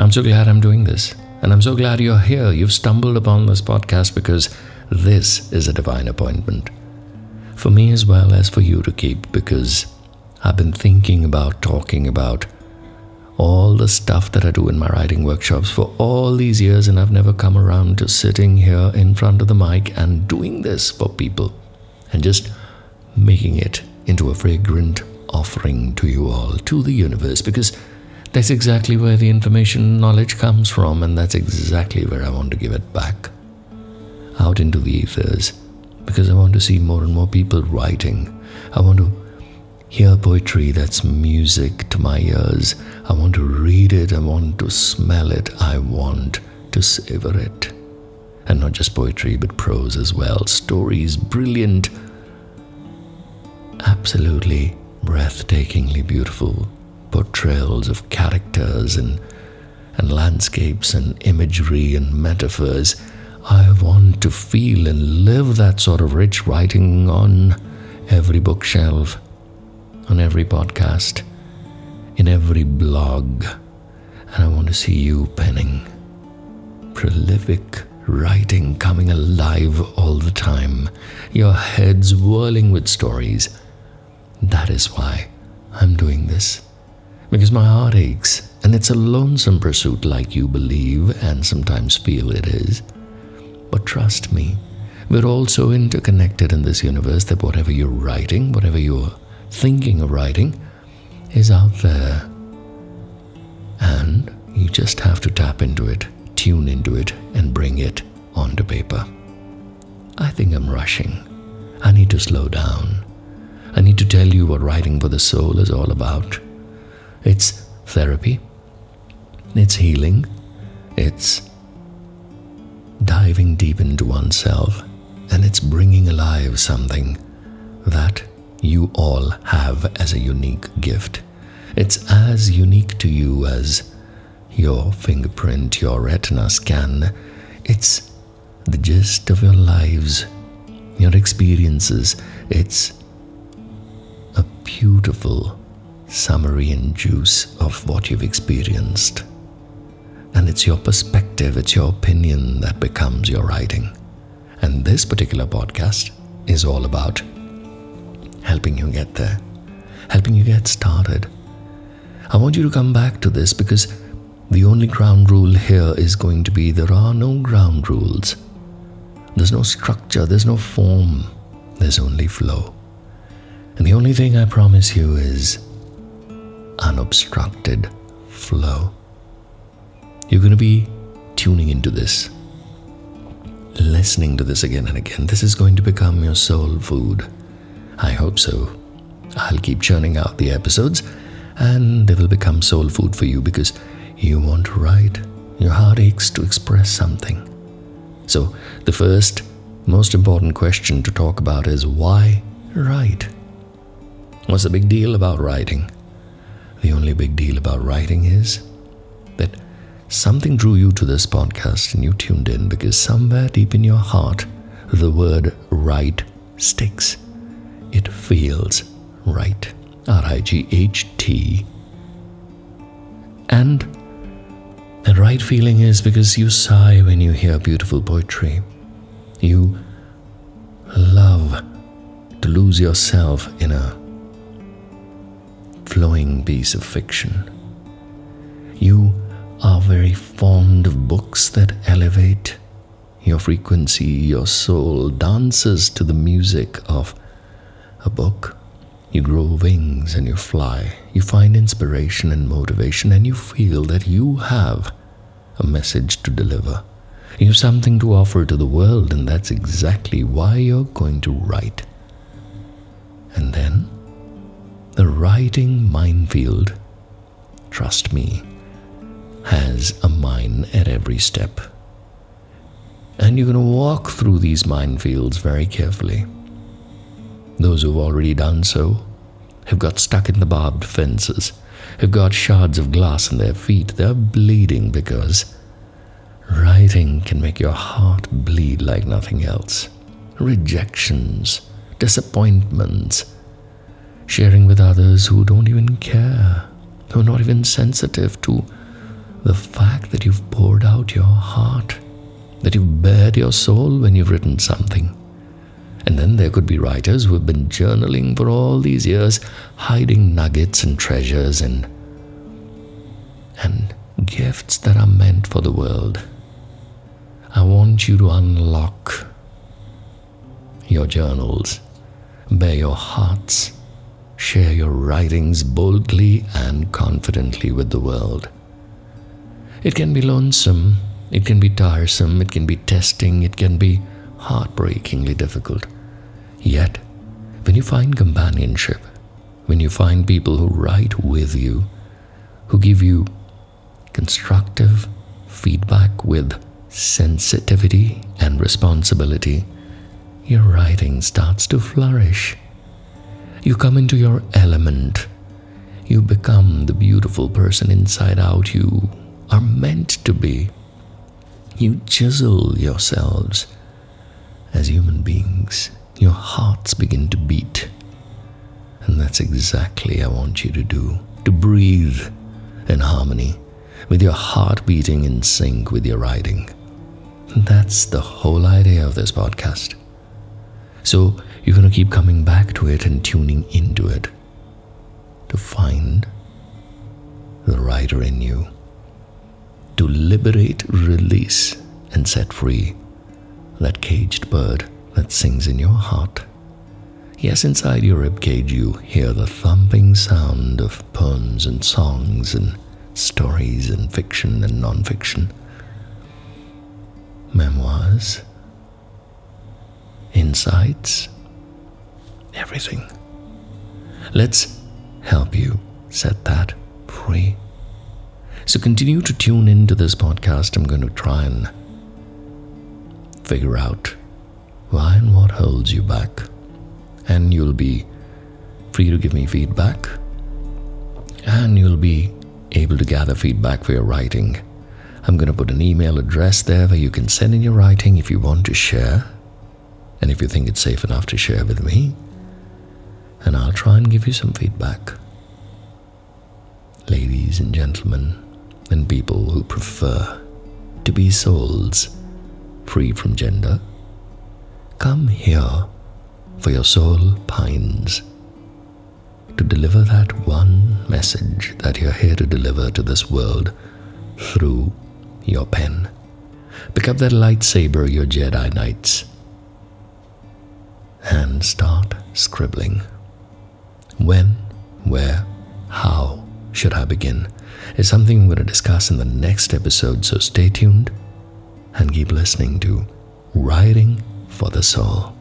I'm so glad I'm doing this. And I'm so glad you're here. You've stumbled upon this podcast because this is a divine appointment. For me as well as for you to keep, because I've been thinking about talking about all the stuff that I do in my writing workshops for all these years, and I've never come around to sitting here in front of the mic and doing this for people and just making it into a fragrant offering to you all, to the universe, because that's exactly where the information knowledge comes from, and that's exactly where I want to give it back out into the ethers because I want to see more and more people writing. I want to hear poetry that's music to my ears. I want to read it, I want to smell it, I want to savor it. And not just poetry, but prose as well. Stories, brilliant, absolutely breathtakingly beautiful portrayals of characters and, and landscapes and imagery and metaphors. I want to feel and live that sort of rich writing on every bookshelf on every podcast, in every blog, and I want to see you penning. Prolific writing coming alive all the time, your head's whirling with stories. That is why I'm doing this. Because my heart aches, and it's a lonesome pursuit like you believe and sometimes feel it is. But trust me, we're all so interconnected in this universe that whatever you're writing, whatever you're thinking of writing is out there. And you just have to tap into it, tune into it, and bring it onto paper. I think I'm rushing. I need to slow down. I need to tell you what writing for the soul is all about. It's therapy, it's healing, it's diving deep into oneself, and it's bringing alive something that you all have as a unique gift. It's as unique to you as your fingerprint, your retina scan. It's the gist of your lives, your experiences. It's a beautiful summary and juice of what you've experienced. And it's your perspective, it's your opinion that becomes your writing. And this particular podcast is all about helping you get there, helping you get started. I want you to come back to this because the only ground rule here is going to be there are no ground rules. There's no structure, there's no form, there's only flow. And the only thing I promise you is unobstructed flow. You're going to be tuning into this, listening to this again and again. This is going to become your soul food. I hope so. I'll keep churning out the episodes and they will become soul food for you because you want to write. Your heart aches to express something. So, the first, most important question to talk about is why write? What's the big deal about writing? The only big deal about writing is that something drew you to this podcast and you tuned in because somewhere deep in your heart, the word write sticks it feels right. R I G H T. And the right feeling is because you sigh when you hear beautiful poetry. You love to lose yourself in a flowing piece of fiction. You are very fond of books that elevate your frequency, your soul dances to the music of a book. You grow wings and you fly. You find inspiration and motivation, and you feel that you have a message to deliver. You have something to offer to the world, and that's exactly why you're going to write. And then, the writing minefield, trust me, has a mine at every step. And you're going to walk through these minefields very carefully. Those who've already done so have got stuck in the barbed fences, have got shards of glass in their feet. They're bleeding because writing can make your heart bleed like nothing else. Rejections, disappointments, sharing with others who don't even care, who are not even sensitive to the fact that you've poured out your heart, that you've bared your soul when you've written something. And then there could be writers who have been journaling for all these years, hiding nuggets and treasures and, and gifts that are meant for the world. I want you to unlock your journals, bare your hearts, share your writings boldly and confidently with the world. It can be lonesome, it can be tiresome, it can be testing, it can be heartbreakingly difficult. Yet, when you find companionship, when you find people who write with you, who give you constructive feedback with sensitivity and responsibility, your writing starts to flourish. You come into your element. You become the beautiful person inside out you are meant to be. You chisel yourselves as human beings. Your hearts begin to beat. And that's exactly I want you to do to breathe in harmony with your heart beating in sync with your writing. That's the whole idea of this podcast. So you're going to keep coming back to it and tuning into it to find the writer in you to liberate, release, and set free that caged bird that sings in your heart. Yes, inside your ribcage, you hear the thumping sound of poems and songs and stories and fiction and non fiction, memoirs, insights, everything. Let's help you set that free. So continue to tune into this podcast. I'm going to try and figure out why and what holds you back. And you'll be free to give me feedback. And you'll be able to gather feedback for your writing. I'm going to put an email address there where you can send in your writing if you want to share. And if you think it's safe enough to share with me. And I'll try and give you some feedback. Ladies and gentlemen, and people who prefer to be souls free from gender. Come here, for your soul pines to deliver that one message that you're here to deliver to this world through your pen. Pick up that lightsaber, your Jedi Knights, and start scribbling. When, where, how should I begin? is something I'm going to discuss in the next episode, so stay tuned and keep listening to Writing for the Soul.